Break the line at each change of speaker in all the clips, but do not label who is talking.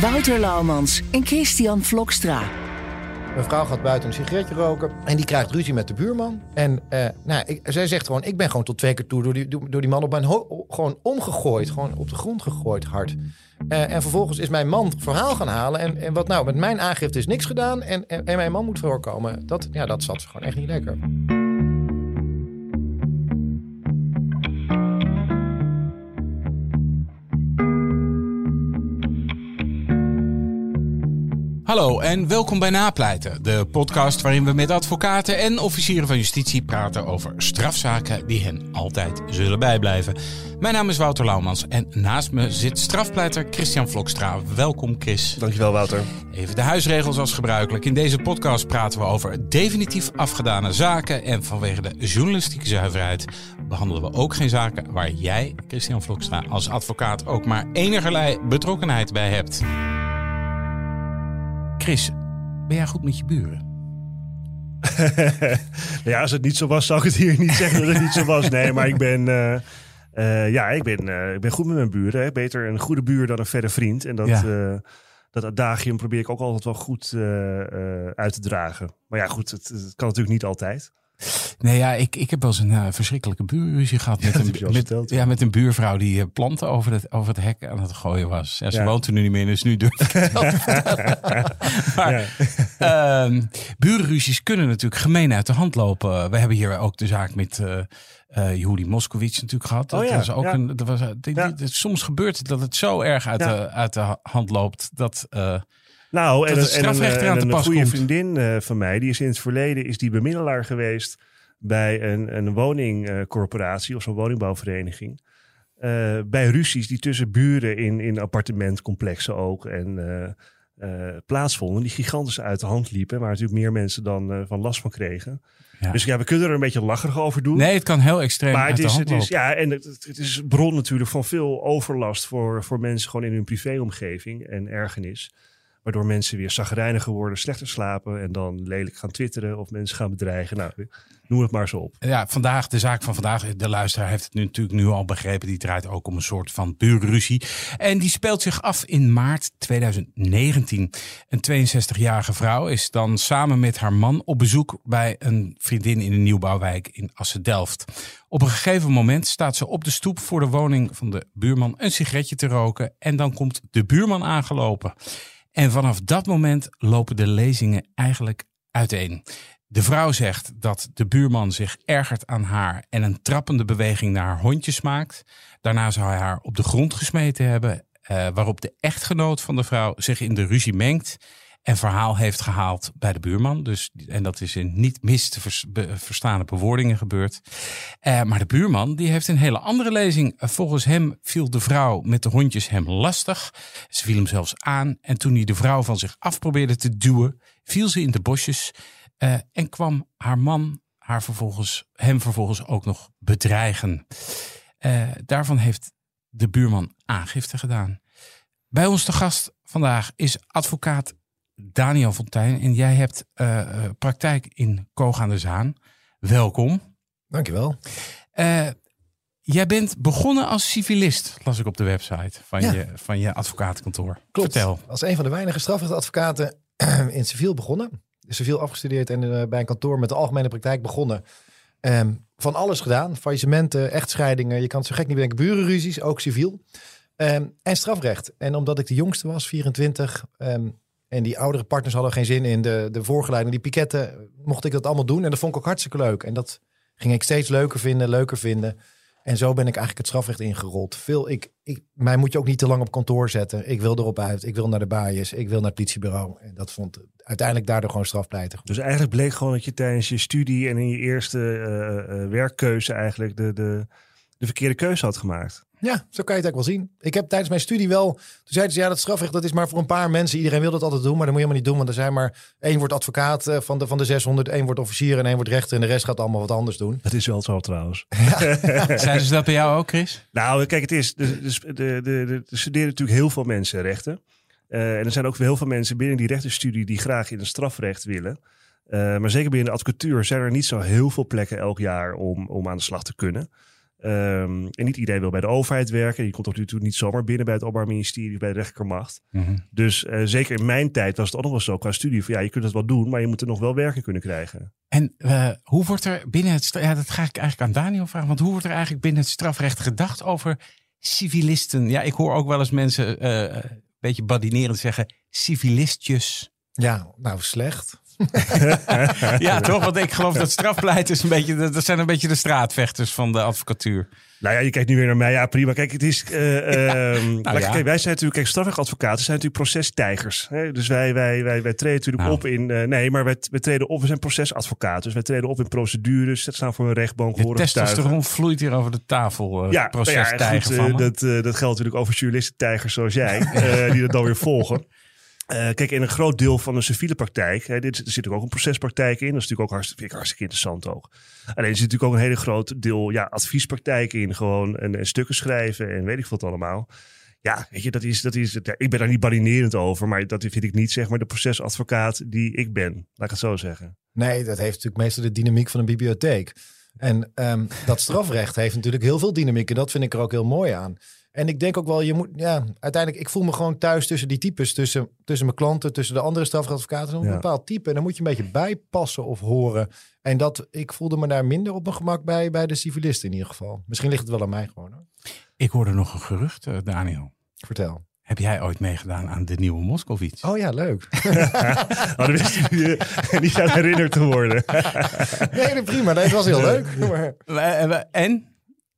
Wouter Laumans en Christian Vlokstra.
Mijn vrouw gaat buiten een sigaretje roken en die krijgt ruzie met de buurman. En uh, nou, zij zegt gewoon, ik ben gewoon tot twee keer toe door die, door die man op mijn gewoon omgegooid. Gewoon op de grond gegooid hard. Uh, en vervolgens is mijn man verhaal gaan halen. En, en wat nou, met mijn aangifte is niks gedaan. En, en, en mijn man moet voorkomen. Dat, ja, dat zat gewoon echt niet lekker.
Hallo en welkom bij Napleiten, de podcast waarin we met advocaten en officieren van justitie praten over strafzaken die hen altijd zullen bijblijven. Mijn naam is Wouter Laumans en naast me zit strafpleiter Christian Vlokstra. Welkom Chris.
Dankjewel Wouter.
Even de huisregels als gebruikelijk. In deze podcast praten we over definitief afgedane zaken en vanwege de journalistieke zuiverheid behandelen we ook geen zaken waar jij, Christian Vlokstra, als advocaat ook maar enigerlei betrokkenheid bij hebt. Chris, ben jij goed met je buren?
ja, als het niet zo was, zou ik het hier niet zeggen dat het niet zo was. Nee, maar ik ben, uh, uh, ja, ik ben, uh, ik ben goed met mijn buren. Hè. Beter een goede buur dan een verre vriend. En dat, ja. dat adagium probeer ik ook altijd wel goed uit te dragen. Maar ja, goed, het, het kan natuurlijk niet altijd.
Nee, ja, ik, ik heb wel eens een uh, verschrikkelijke buurruzie gehad met, een, met, ja, met een buurvrouw die uh, planten over het, over het hek aan het gooien was. Ja, ze ja. woont er nu niet meer, dus nu durf ik het wel maar ja. uh, buurruzies kunnen natuurlijk gemeen uit de hand lopen. We hebben hier ook de zaak met uh, Moskowitz natuurlijk gehad. Dat
oh ja,
was ook een, dat was, die, die, die, soms gebeurt het dat het zo erg uit, de, uit de hand loopt dat...
Nou, en, en, en, een, een goede komt. vriendin uh, van mij, die is in het verleden is die bemiddelaar geweest bij een, een woningcorporatie of zo'n woningbouwvereniging. Uh, bij ruzies die tussen buren in, in appartementcomplexen ook en plaatsvonden, die gigantisch uit de hand liepen, waar natuurlijk meer mensen dan van last van kregen. Ja. Dus ja, we kunnen er een beetje lacherig over doen.
Nee, het kan heel extreem
maar
het
is, het is, ja, en het, het, is bron natuurlijk van veel overlast voor, voor mensen gewoon in hun privéomgeving en ergernis. Waardoor mensen weer zagrijniger worden, slechter slapen en dan lelijk gaan twitteren of mensen gaan bedreigen. Nou, noem het maar zo op.
Ja, vandaag, de zaak van vandaag, de luisteraar heeft het nu natuurlijk nu al begrepen. Die draait ook om een soort van buurruzie. En die speelt zich af in maart 2019. Een 62-jarige vrouw is dan samen met haar man op bezoek bij een vriendin in een nieuwbouwwijk in Assen-Delft. Op een gegeven moment staat ze op de stoep voor de woning van de buurman een sigaretje te roken. En dan komt de buurman aangelopen. En vanaf dat moment lopen de lezingen eigenlijk uiteen. De vrouw zegt dat de buurman zich ergert aan haar en een trappende beweging naar haar hondjes maakt. Daarna zou hij haar op de grond gesmeten hebben, uh, waarop de echtgenoot van de vrouw zich in de ruzie mengt en verhaal heeft gehaald bij de buurman. Dus, en dat is in niet mis te vers, verstaande bewoordingen gebeurd. Uh, maar de buurman die heeft een hele andere lezing. Volgens hem viel de vrouw met de hondjes hem lastig. Ze viel hem zelfs aan. En toen hij de vrouw van zich af probeerde te duwen, viel ze in de bosjes. Uh, en kwam haar man haar vervolgens, hem vervolgens ook nog bedreigen. Uh, daarvan heeft de buurman aangifte gedaan. Bij ons te gast vandaag is advocaat Daniel Fontijn. En jij hebt uh, praktijk in Koog aan de Zaan. Welkom.
Dankjewel.
Uh, jij bent begonnen als civilist, las ik op de website van, ja. je, van je advocatenkantoor.
Klopt.
Vertel.
Als een van de weinige strafrechtadvocaten in civiel begonnen. Civiel afgestudeerd en uh, bij een kantoor met de algemene praktijk begonnen. Um, van alles gedaan. Faillissementen, echtscheidingen. Je kan het zo gek niet bedenken. Burenruzies, ook civiel. Um, en strafrecht. En omdat ik de jongste was, 24... Um, en die oudere partners hadden geen zin in de, de voorgeleiding, die piketten, mocht ik dat allemaal doen. En dat vond ik ook hartstikke leuk. En dat ging ik steeds leuker vinden, leuker vinden. En zo ben ik eigenlijk het strafrecht ingerold. Veel, ik, ik, mij moet je ook niet te lang op kantoor zetten. Ik wil erop uit. Ik wil naar de baaiers. Ik wil naar het politiebureau. En dat vond uiteindelijk daardoor gewoon strafpleitig.
Dus eigenlijk bleek gewoon dat je tijdens je studie en in je eerste uh, uh, werkkeuze eigenlijk de, de, de verkeerde keuze had gemaakt.
Ja, zo kan je het ook wel zien. Ik heb tijdens mijn studie wel, toen zeiden ze ja, dat strafrecht dat is maar voor een paar mensen. Iedereen wil dat altijd doen, maar dat moet je helemaal niet doen, want er zijn maar één wordt advocaat eh, van de, van de 600, één wordt officier en één wordt rechter en de rest gaat allemaal wat anders doen.
Dat is wel zo trouwens.
Zijn ze dat bij jou ook, Chris?
Nou, kijk, het is, de, de, de, de, de studeren natuurlijk heel veel mensen rechten. Uh, en er zijn ook heel veel mensen binnen die rechtenstudie die graag in het strafrecht willen. Uh, maar zeker binnen de advocatuur zijn er niet zo heel veel plekken elk jaar om, om aan de slag te kunnen. Um, en niet iedereen wil bij de overheid werken. Die komt natuurlijk niet zomaar binnen bij het Openbaar Ministerie of bij de rechtermacht. Mm -hmm. Dus uh, zeker in mijn tijd was het ook nog wel zo qua studie. Van, ja, je kunt het wel doen, maar je moet er nog wel werken kunnen krijgen.
En uh, hoe wordt er binnen het... Ja, dat ga ik eigenlijk aan Daniel vragen. Want hoe wordt er eigenlijk binnen het strafrecht gedacht over civilisten? Ja, ik hoor ook wel eens mensen uh, een beetje badinerend zeggen... civilistjes.
Ja, nou slecht.
ja, toch? Want ik geloof dat strafpleiters een beetje, dat zijn een beetje de straatvechters van de advocatuur.
Nou ja, je kijkt nu weer naar mij. Ja, prima. Kijk, het is. Uh, nou, ja. kijk, wij zijn natuurlijk, kijk, strafrechtadvocaten zijn natuurlijk procestijgers. Hè? Dus wij, wij, wij, wij treden natuurlijk nou. op in. Uh, nee, maar wij, wij treden op. We zijn procesadvocaten. Dus wij treden op in procedures. Dat staan voor een rechtbank.
De testosteron vloeit hier over de tafel. Uh,
ja,
procestijger.
Ja, goed, dat, dat geldt natuurlijk over journalisten-tijgers zoals jij, die dat dan weer volgen. Uh, kijk, in een groot deel van de civiele praktijk, hè, dit, er zit ook een procespraktijk in. Dat is natuurlijk ook hartstikke, vind ik hartstikke interessant ook. Alleen er zit natuurlijk ook een hele groot deel ja, adviespraktijk in. Gewoon en, en stukken schrijven en weet ik wat allemaal. Ja, weet je, dat is, dat is, ik ben daar niet barinerend over, maar dat vind ik niet zeg maar de procesadvocaat die ik ben. Laat ik het zo zeggen.
Nee, dat heeft natuurlijk meestal de dynamiek van een bibliotheek. En um, dat strafrecht heeft natuurlijk heel veel dynamiek en dat vind ik er ook heel mooi aan. En ik denk ook wel, je moet, ja, uiteindelijk, ik voel me gewoon thuis tussen die types, tussen, tussen mijn klanten, tussen de andere strafrechtadvocaten, een ja. bepaald type. En dan moet je een beetje bijpassen of horen. En dat, ik voelde me daar minder op mijn gemak bij, bij de civilisten in ieder geval. Misschien ligt het wel aan mij gewoon. Hoor.
Ik hoorde nog een gerucht, uh, Daniel.
Vertel.
Heb jij ooit meegedaan aan de nieuwe Moskovits?
Oh ja, leuk.
oh, dan wist je niet aan herinnerd te worden.
nee, prima. Het was heel leuk.
Maar... En?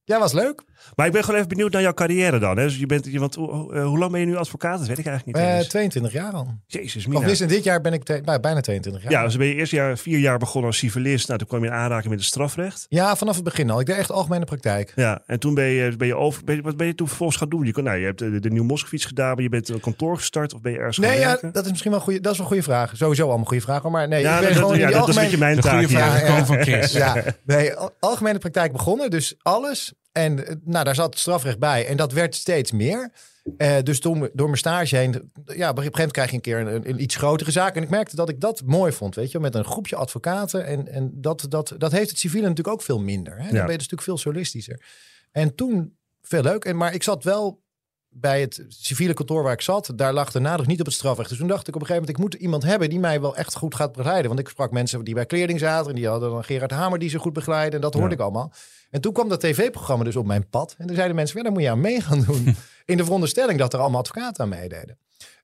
Ja, was leuk.
Maar ik ben gewoon even benieuwd naar jouw carrière dan. Hè? Dus je bent, want, uh, hoe lang ben je nu advocaat? Dat weet ik eigenlijk niet.
Uh, 22 jaar al.
Jezus, mina.
Of dus in dit jaar ben ik te, nou, bijna 22 jaar.
Ja, dus ben je eerst jaar, vier jaar begonnen als civilist. Nou, toen kwam je in aanraking met het strafrecht.
Ja, vanaf het begin al. Ik deed echt algemene praktijk.
Ja, en toen ben je, ben je over. Ben je, wat ben je toen vervolgens gaan doen? Je, kon, nou, je hebt de, de Nieuw Moskovits gedaan, maar je bent een kantoor gestart of ben je ergens
Nee,
ja,
dat is misschien wel goede. Dat is wel een goede vraag. Sowieso allemaal goede vragen. Maar nee,
ja,
ik ben
dat,
gewoon
ja,
in
dat,
die
dat is een beetje mijn taak.
goede vraag van Chris.
ja, nee, algemene praktijk begonnen. Dus alles. En nou, daar zat strafrecht bij. En dat werd steeds meer. Uh, dus door, door mijn stage heen, ja, op een gegeven moment krijg je een keer een, een, iets grotere zaak. En ik merkte dat ik dat mooi vond, weet je, met een groepje advocaten. En, en dat, dat, dat heeft het civiele natuurlijk ook veel minder. Hè? Dan ja. ben je dus natuurlijk veel solistischer. En toen, veel leuk. En, maar ik zat wel bij het civiele kantoor waar ik zat, daar lag de nadruk niet op het strafrecht. Dus toen dacht ik op een gegeven moment, ik moet iemand hebben die mij wel echt goed gaat begeleiden. Want ik sprak mensen die bij kleding zaten en die hadden dan Gerard Hamer die ze goed begeleiden. En dat hoorde ja. ik allemaal. En toen kwam dat tv-programma dus op mijn pad. En toen zeiden mensen, ja, daar moet je aan mee gaan doen. In de veronderstelling dat er allemaal advocaten aan meededen.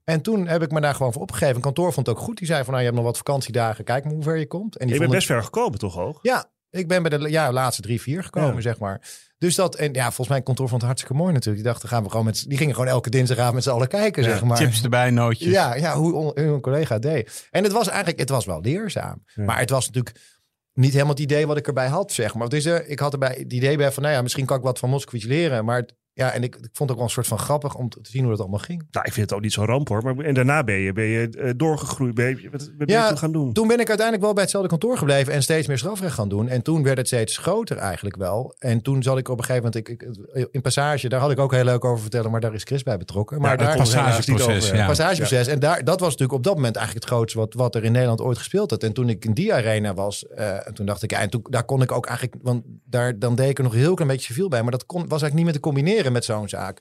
En toen heb ik me daar gewoon voor opgegeven. Een kantoor vond het ook goed. Die zei van, nou, je hebt nog wat vakantiedagen. Kijk maar hoe ver je komt. En die
je bent best ver gekomen, toch ook?
Ja, ik ben bij de ja, laatste drie, vier gekomen, ja. zeg maar. Dus dat, en ja, volgens mij kantoor vond het hartstikke mooi natuurlijk. Die dachten, gaan we gewoon met, die gingen gewoon elke dinsdagavond met z'n allen kijken, ja, zeg maar.
Chips erbij, nootjes.
Ja, ja hoe, hoe een collega deed. En het was eigenlijk, het was wel leerzaam. Ja. Maar het was natuurlijk niet helemaal het idee wat ik erbij had, zeg maar. Dus uh, ik had erbij het idee bij van, nou ja, misschien kan ik wat van Moskowitz leren. Maar het, ja, en ik, ik vond het ook wel een soort van grappig om te zien hoe dat allemaal ging.
Nou, ik vind het ook niet zo ramp hoor. Maar en daarna ben je, ben je uh, doorgegroeid. Ben je, wat, ben
ja,
je toen gaan doen?
Toen ben ik uiteindelijk wel bij hetzelfde kantoor gebleven en steeds meer strafrecht gaan doen. En toen werd het steeds groter eigenlijk wel. En toen zat ik op een gegeven moment, ik, ik, in Passage, daar had ik ook heel leuk over vertellen, maar daar is Chris bij betrokken. Maar
ja,
daar
passageproces.
Ja. Passageproces. En daar, dat was natuurlijk op dat moment eigenlijk het grootste wat, wat er in Nederland ooit gespeeld had. En toen ik in die arena was, uh, toen dacht ik, ja, en toen, daar kon ik ook eigenlijk, want daar, dan deed ik er nog heel klein beetje civiel bij. Maar dat kon, was eigenlijk niet meer te combineren met zo'n zaak.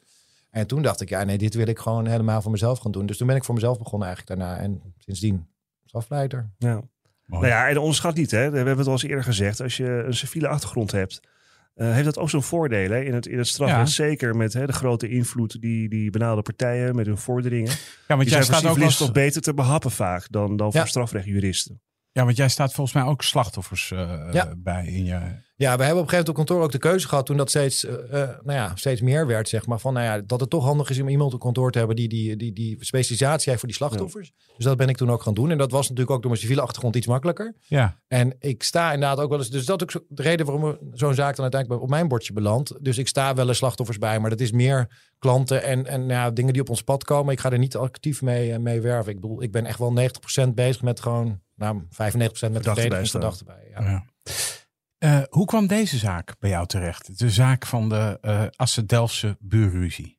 En toen dacht ik, ja, nee, dit wil ik gewoon helemaal voor mezelf gaan doen. Dus toen ben ik voor mezelf begonnen eigenlijk daarna. En sindsdien strafleider.
Ja. Nou ja, en onderschat niet, hè. We hebben het al eens eerder gezegd. Als je een civiele achtergrond hebt, uh, heeft dat ook zo'n voordeel hè? in het, in het strafrecht. Ja. Zeker met hè, de grote invloed die, die benaalde partijen met hun vorderingen.
Ja, want jij staat ook
als... toch beter te behappen vaak dan, dan ja. voor strafrechtjuristen.
Ja, want jij staat volgens mij ook slachtoffers uh, ja. bij in je...
Ja, we hebben op een gegeven moment op kantoor ook de keuze gehad toen dat steeds, uh, nou ja, steeds meer werd, zeg maar. Van, nou ja, dat het toch handig is om iemand op kantoor te hebben die die, die, die specialisatie heeft voor die slachtoffers. Dus dat ben ik toen ook gaan doen. En dat was natuurlijk ook door mijn civiele achtergrond iets makkelijker.
Ja.
En ik sta inderdaad ook wel eens, dus dat is ook de reden waarom zo'n zaak dan uiteindelijk op mijn bordje belandt. Dus ik sta wel eens slachtoffers bij, maar dat is meer klanten en, en ja, dingen die op ons pad komen. Ik ga er niet actief mee, mee werven. Ik bedoel, ik ben echt wel 90% bezig met gewoon, nou, 95% met de verdachten bij. Ja. ja.
Uh, hoe kwam deze zaak bij jou terecht? De zaak van de uh, Asse-Delftse buurruzie.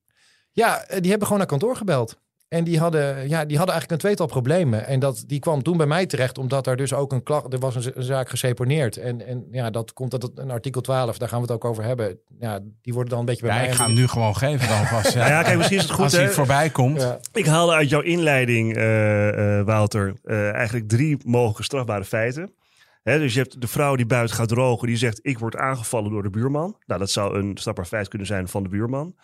Ja, eh, die hebben gewoon naar kantoor gebeld. En die hadden, ja, die hadden eigenlijk een tweetal problemen. En dat, die kwam toen bij mij terecht, omdat er dus ook een klacht... Er was een, zaak geseponeerd. En, en ja, dat komt uit een artikel 12, daar gaan we het ook over hebben. Ja, die worden dan een beetje bij
ja,
mij...
ik ga hem nu gewoon geven dan vast.
ja. ja, kijk, misschien is het goed,
Als hij voorbij komt. Ja.
Ik haalde uit jouw inleiding, uh, Wouter, eigenlijk drie mogelijke strafbare feiten dus je hebt de vrouw die buiten gaat drogen, die zegt: Ik word aangevallen door de buurman. Nou, dat zou een strafbaar feit kunnen zijn van de buurman.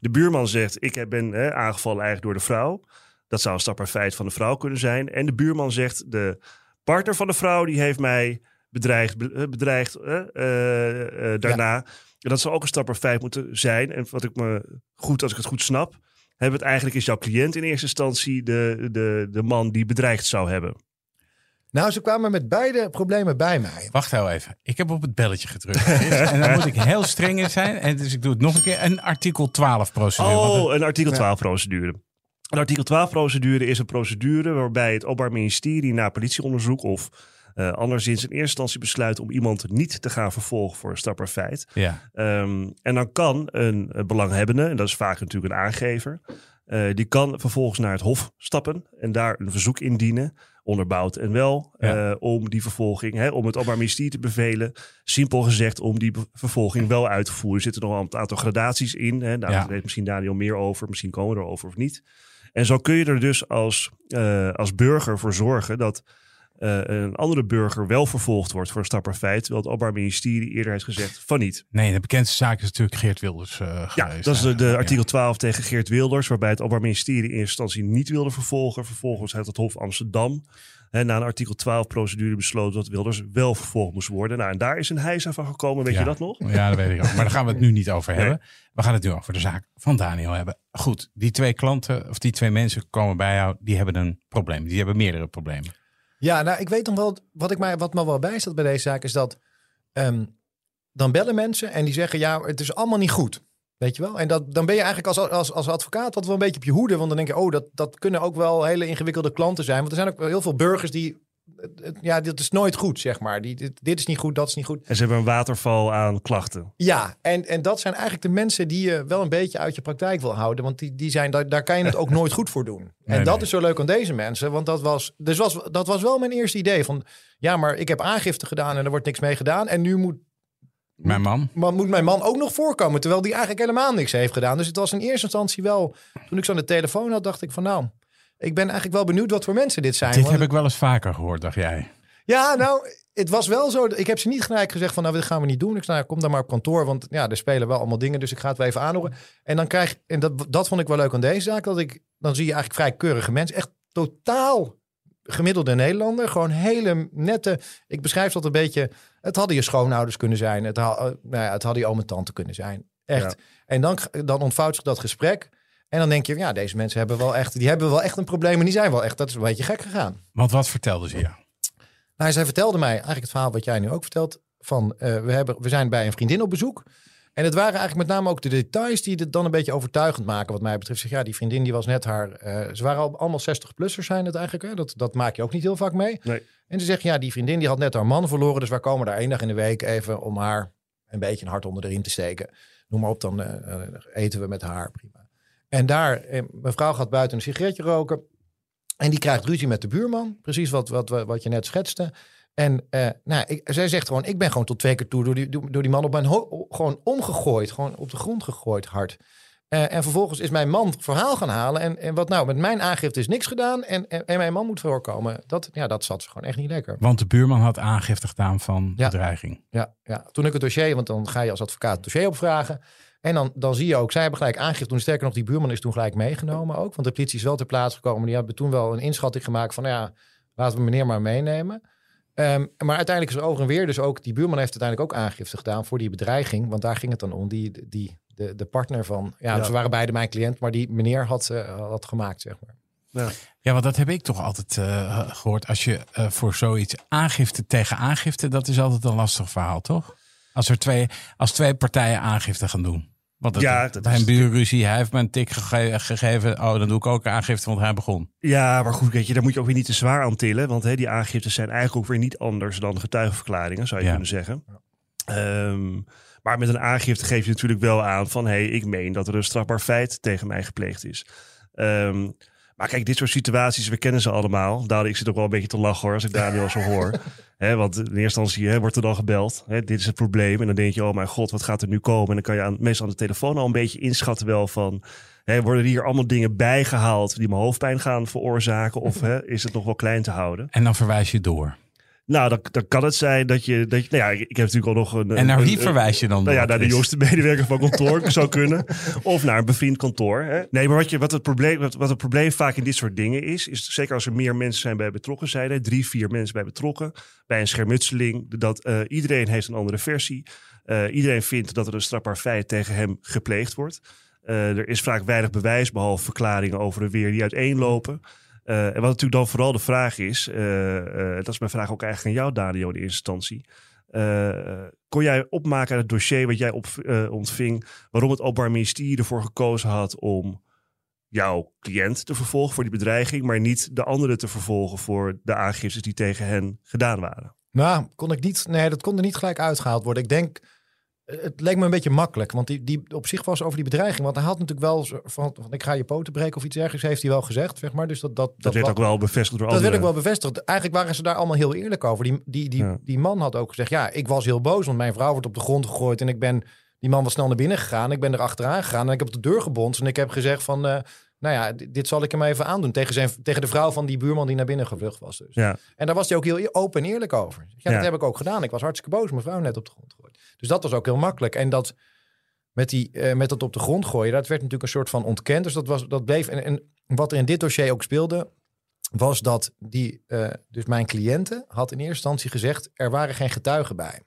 De buurman zegt: Ik ben aangevallen eigenlijk door de vrouw. Dat zou een strafbaar feit van de vrouw kunnen zijn. En de buurman zegt: De partner van de vrouw die heeft mij bedreigd, bedreigd uh, uh, daarna. En dat zou ook een strafbaar feit moeten zijn. En wat ik me goed, als ik het goed snap, hebben het eigenlijk is jouw cliënt in eerste instantie de, de, de man die bedreigd zou hebben.
Nou, ze kwamen met beide problemen bij mij.
Wacht heel even. Ik heb op het belletje gedrukt. en dan moet ik heel streng in zijn. En dus ik doe het nog een keer. Een artikel 12 procedure.
Oh, een artikel 12 procedure. Een artikel 12 procedure is een procedure waarbij het Openbaar Ministerie na politieonderzoek of uh, anderszins in eerste instantie besluit om iemand niet te gaan vervolgen voor een strafbaar feit.
Ja.
Um, en dan kan een belanghebbende, en dat is vaak natuurlijk een aangever, uh, die kan vervolgens naar het Hof stappen en daar een verzoek indienen onderbouwd en wel eh, om die vervolging, hè, om het Openbaar Ministerie te bevelen. Simpel gezegd, om die vervolging wel uit te voeren. Er zitten nog een aantal gradaties in. Hè. Daar ja. weet misschien Daniel meer over, misschien komen we erover of niet. En zo kun je er dus als, uh, als burger voor zorgen dat uh, een andere burger wel vervolgd wordt voor een strafbaar feit, terwijl het Openbaar Ministerie eerder heeft gezegd van niet.
Nee, de bekendste zaak is natuurlijk Geert Wilders uh,
Ja, dat is de, de artikel 12 tegen Geert Wilders, waarbij het Openbaar Ministerie in eerste instantie niet wilde vervolgen. Vervolgens heeft het Hof Amsterdam hè, na een artikel 12 procedure besloten dat Wilders wel vervolgd moest worden. Nou, en daar is een heisa van gekomen, weet je dat nog?
Ja, dat weet ik ook. Maar daar gaan we het nu niet over hebben. We gaan het nu over de zaak van Daniel hebben. Goed, die twee klanten, of die twee mensen komen bij jou, die hebben een probleem. Die hebben meerdere problemen.
Ja, nou, ik weet nog wel, wat, ik mij, wat me wel bijstaat bij deze zaak is dat ehm, dan bellen mensen en die zeggen, ja, het is allemaal niet goed. Weet je wel? En dat, dan ben je eigenlijk als, als, als advocaat altijd wel een beetje op je hoede. Want dan denk je, oh, dat, dat kunnen ook wel hele ingewikkelde klanten zijn. Want er zijn ook heel veel burgers die ja, dit is nooit goed, zeg maar. Die, dit, dit, is niet goed, dat is niet goed.
En ze hebben een waterval aan klachten.
Ja, en, en dat zijn eigenlijk de mensen die je wel een beetje uit je praktijk wil houden. Want die, die zijn, daar, daar kan je het ook nooit goed voor doen. en dat is zo leuk aan deze mensen. Want dat was, dus was, dat was wel mijn eerste idee. Van ja, maar ik heb aangifte gedaan en er wordt niks mee gedaan. En nu moet
mijn man?
Maar moet mijn man ook nog voorkomen, terwijl die eigenlijk helemaal niks heeft gedaan. Dus het was in eerste instantie wel, toen ik zo aan de telefoon had, dacht ik van nou, ik ben eigenlijk wel benieuwd wat voor mensen dit zijn.
Dit heb ik wel eens vaker gehoord, dacht jij?
Ja, nou, het was wel zo. Ik heb ze niet gelijk gezegd van, nou, dit gaan we niet doen. Ik zei, nou, kom dan maar op kantoor, want ja, er spelen wel allemaal dingen, dus ik ga het wel even aanhoren. En dan krijg, en dat, dat vond ik wel leuk aan deze zaak, dat ik, dan zie je eigenlijk vrij keurige mensen, echt totaal gemiddelde Nederlander, gewoon hele nette. Ik beschrijf dat een beetje. Het hadden je schoonouders kunnen zijn, het, had, nou ja, het hadden je oom en tante kunnen zijn, echt. En dan, dan ontvouwt zich dat gesprek. En dan denk je, ja, deze mensen hebben wel echt, die hebben wel echt een probleem en die zijn wel echt, dat is een beetje gek gegaan.
Want wat vertelde ze je?
Nou, zij vertelde mij eigenlijk het verhaal wat jij nu ook vertelt. Van, uh, we, hebben, we zijn bij een vriendin op bezoek. En het waren eigenlijk met name ook de details die het dan een beetje overtuigend maken, wat mij betreft. Zeg, ja, die vriendin die was net haar. Uh, ze waren al, allemaal 60-plussers zijn het eigenlijk. Hè? Dat, dat maak je ook niet heel vaak mee.
Nee.
En ze zegt, ja, die vriendin die had net haar man verloren. Dus wij komen daar één dag in de week even om haar een beetje een hart onder de riem te steken. Noem maar op, dan uh, eten we met haar. Prima. En daar, eh, mevrouw gaat buiten een sigaretje roken. En die krijgt ruzie met de buurman. Precies wat, wat, wat je net schetste. En uh, nou, ik, zij zegt gewoon, ik ben gewoon tot twee keer toe door die, door die man op mijn gewoon omgegooid. Gewoon op de grond gegooid hard. Uh, en vervolgens is mijn man verhaal gaan halen. En, en wat nou, met mijn aangifte is niks gedaan. En, en, en, mijn man moet voorkomen. Dat, ja, dat zat ze gewoon echt niet lekker.
Want de buurman had aangifte gedaan van ja. bedreiging.
Ja, ja, toen ik het dossier, want dan ga je als advocaat het dossier opvragen. En dan, dan zie je ook, zij hebben gelijk aangifte toen Sterker nog, die buurman is toen gelijk meegenomen ook. Want de politie is wel ter plaatse gekomen. Die hebben toen wel een inschatting gemaakt van, nou ja, laten we meneer maar meenemen. Um, maar uiteindelijk is er over en weer. Dus ook die buurman heeft uiteindelijk ook aangifte gedaan voor die bedreiging. Want daar ging het dan om. Die, die, de, de partner van. Ja, ze waren beide mijn cliënt, maar die meneer had, uh, had gemaakt, zeg maar.
Ja. ja, want dat heb ik toch altijd uh, gehoord. Als je uh, voor zoiets aangifte tegen aangifte, dat is altijd een lastig verhaal, toch? Als er twee, als twee partijen aangifte gaan doen. Want het, ja, dat is buurruzie, hij heeft me een tik gegeven. Oh, dan doe ik ook aangifte, want hij begon.
Ja, maar goed, weet je, daar moet je ook weer niet te zwaar aan tillen. Want hè, die aangiftes zijn eigenlijk ook weer niet anders dan getuigenverklaringen, zou je kunnen zeggen. Um, maar met een aangifte geef je natuurlijk wel aan van... hé, hey, ik meen dat er een strafbaar feit tegen mij gepleegd is. Um, maar kijk, dit soort situaties, we kennen ze allemaal. Daar ik zit ook wel een beetje te lachen hoor, als ik Daniel zo hoor. He, want in eerste instantie he, wordt er dan gebeld. He, dit is het probleem. En dan denk je, oh mijn god, wat gaat er nu komen? En dan kan je aan, meestal aan de telefoon al een beetje inschatten wel van... He, worden hier allemaal dingen bijgehaald die me hoofdpijn gaan veroorzaken? Of is het nog wel klein te houden?
En dan verwijs je door.
Nou, dan, dan kan het zijn dat je. Dat je nou ja, ik heb natuurlijk al nog een.
En naar wie verwijs je dan?
Nou ja, naar de jongste medewerker van kantoor zou kunnen. Of naar een bevriend kantoor. Hè? Nee, maar wat, je, wat, het probleem, wat, wat het probleem vaak in dit soort dingen is. Is zeker als er meer mensen zijn bij betrokken zijn. drie, vier mensen bij betrokken. Bij een schermutseling. Dat uh, iedereen heeft een andere versie. Uh, iedereen vindt dat er een strafbaar feit tegen hem gepleegd wordt. Uh, er is vaak weinig bewijs, behalve verklaringen over de weer die uiteenlopen. Uh, en wat natuurlijk dan vooral de vraag is, uh, uh, dat is mijn vraag ook eigenlijk aan jou, Dario, in eerste instantie. kon jij opmaken uit het dossier wat jij op, ontving, waarom het Openbaar Ministerie ervoor gekozen had om jouw cliënt te vervolgen voor die bedreiging, maar niet de anderen te vervolgen voor de aangiftes die tegen hen gedaan waren?
Nou, kon ik niet, nee, dat kon er niet gelijk uitgehaald worden. Ik denk het leek me een beetje makkelijk, want die, die op zich was over die bedreiging. Want hij had natuurlijk wel van, van ik ga je poten breken of iets dergelijks, heeft hij wel gezegd, zeg maar. Dus dat, dat,
dat, dat werd ook wel bevestigd door
Dat werd ook wel bevestigd. Eigenlijk waren ze daar allemaal heel eerlijk over. Die, die, die, die man had ook gezegd, ja, ik was heel boos, want mijn vrouw wordt op de grond gegooid en ik ben, die man was snel naar binnen gegaan. Ik ben er achteraan gegaan en ik heb op de deur gebond en ik heb gezegd van, uh, nou ja, dit zal ik hem even aandoen. Tegen, zijn, tegen de vrouw van die buurman die naar binnen gevlucht was. Dus. Ja. En daar was hij ook heel open en eerlijk over. Ja, dat heb ik ook gedaan. Ik was hartstikke boos. Mijn vrouw net op de grond gegooid. Dus dat was ook heel makkelijk. En dat met, die, uh, met dat op de grond gooien, dat werd natuurlijk een soort van ontkend. Dus dat, was, dat bleef. En, en wat er in dit dossier ook speelde, was dat die, uh, dus mijn cliënten had in eerste instantie gezegd, er waren geen getuigen bij.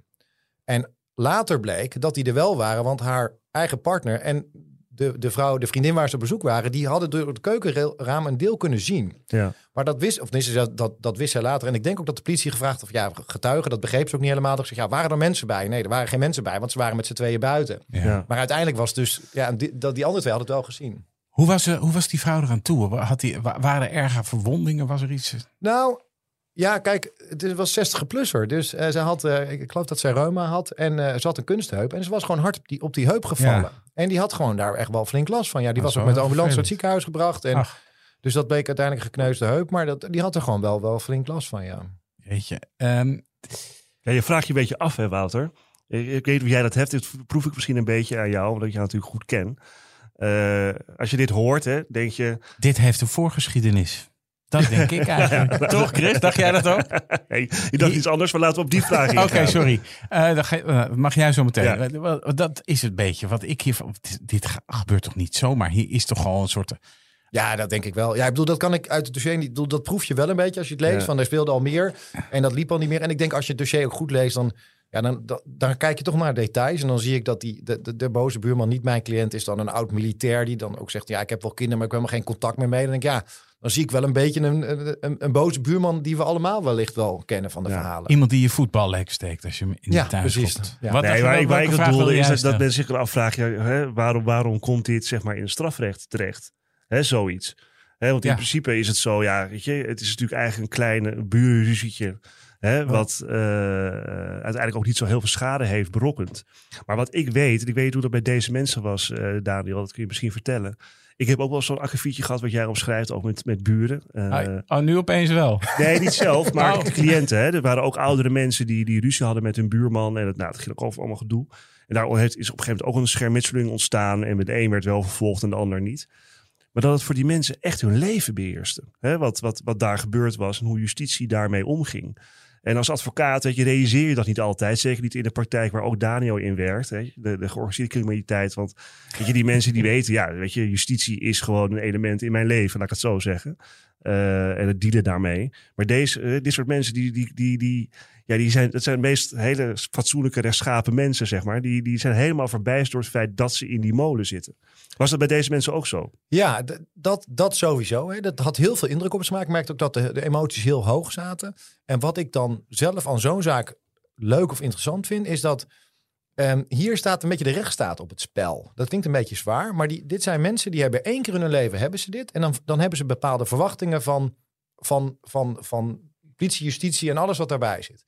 En later bleek dat die er wel waren, want haar eigen partner en de, de vrouw, de vriendin waar ze op bezoek waren, die hadden door het keukenraam een deel kunnen zien. Ja. Maar dat wist, of dat, dat, dat wist zij later. En ik denk ook dat de politie gevraagd of ja, getuigen, dat begreep ze ook niet helemaal. Dat ik zeg, ja, waren er mensen bij? Nee, er waren geen mensen bij, want ze waren met z'n tweeën buiten. Ja. Maar uiteindelijk was dus, ja, die, dat, die andere twee hadden het wel gezien.
Hoe was, hoe was die vrouw eraan toe? Had die, waren er erge verwondingen? Was er iets?
Nou, ja, kijk, het was 60-plusser. Dus uh, ze had, uh, ik geloof dat zij reuma had. En uh, ze had een kunstheup. En ze was gewoon hard op die, op die heup gevallen. En die had gewoon daar echt wel flink last van. Ja, die was ook met de ambulance naar het ziekenhuis gebracht. En, dus dat bleek uiteindelijk gekneusde heup. Maar dat, die had er gewoon wel, wel flink last van, ja.
Weet je. Um...
Ja, je vraagt je een beetje af, hè, Wouter. Ik, ik weet hoe jij dat hebt. Dit proef ik misschien een beetje aan jou, omdat je jou natuurlijk goed kent. als je dit hoort, hè, denk je...
Dit heeft een voorgeschiedenis. Dat denk ik eigenlijk. Toch, Chris? Dacht jij dat ook?
Hey, je dacht iets anders, maar laten we op die vraag
Oké, okay, sorry. Uh, dan ga, mag jij zo meteen. Ja. Dat is het beetje wat ik hier... Dit gebeurt toch niet zomaar? Hier is toch gewoon een soort...
Ja, dat denk ik wel. Ja, ik bedoel, dat kan ik uit het dossier niet. Bedoel, dat proef je wel een beetje als je het leest. Van er speelde al meer en dat liep al niet meer. En ik denk als je het dossier ook goed leest, dan, ja, dan, dan, dan kijk je toch naar details. En dan zie ik dat die, de, de, de, boze buurman niet mijn cliënt is, dan een oud militair die dan ook zegt: Ja, ik heb wel kinderen, maar ik heb helemaal geen contact meer mee. Dan denk ik, ja, dan zie ik wel een beetje een, een, een, boze buurman die we allemaal wellicht wel kennen van de verhalen.
Iemand die je voetballek steekt als je hem in de tuin precies. Ja.
Wat nee, waar, waar ik bedoelde is dat, dat mensen zich afvragen, hè, waarom, waarom komt dit zeg maar in het strafrecht terecht? Hè, zoiets. Hè, want in principe is het zo, ja, weet je, het is natuurlijk eigenlijk een kleine buurruzietje. Hè, wat uh, uiteindelijk ook niet zo heel veel schade heeft berokkend. Maar wat ik weet, en ik weet hoe dat bij deze mensen was, uh, Daniel, dat kun je misschien vertellen. Ik heb ook wel zo'n akkefietje gehad wat jij omschrijft, ook met, met buren.
Uh, oh, nu opeens wel?
Nee, niet zelf, maar oh. cliënten. Hè. Er waren ook oudere mensen die, die ruzie hadden met hun buurman. En het, nou, het ging ook over allemaal gedoe. En daar heeft, is op een gegeven moment ook een schermutseling ontstaan. En met de een werd wel vervolgd en de ander niet. Maar dat het voor die mensen echt hun leven beheerste. Hè, wat, wat, wat daar gebeurd was en hoe justitie daarmee omging. En als advocaat weet je, realiseer je dat niet altijd. Zeker niet in de praktijk waar ook Daniel in werkt. De, de georganiseerde criminaliteit. Want weet je, die mensen die weten, ja, weet je, justitie is gewoon een element in mijn leven, laat ik het zo zeggen. Uh, en het dealen daarmee. Maar deze, uh, dit soort mensen, die, die, die, die, ja, die zijn, het zijn meest hele fatsoenlijke, rechtschapen mensen, zeg maar. Die, die zijn helemaal verbijsterd door het feit dat ze in die molen zitten. Was dat bij deze mensen ook zo?
Ja, dat, dat sowieso. Hè. Dat had heel veel indruk op me. Ik merkte ook dat de, de emoties heel hoog zaten. En wat ik dan zelf aan zo'n zaak leuk of interessant vind, is dat um, hier staat een beetje de rechtsstaat op het spel. Dat klinkt een beetje zwaar, maar die, dit zijn mensen die hebben één keer in hun leven hebben ze dit. En dan, dan hebben ze bepaalde verwachtingen van, van, van, van politie, justitie en alles wat daarbij zit.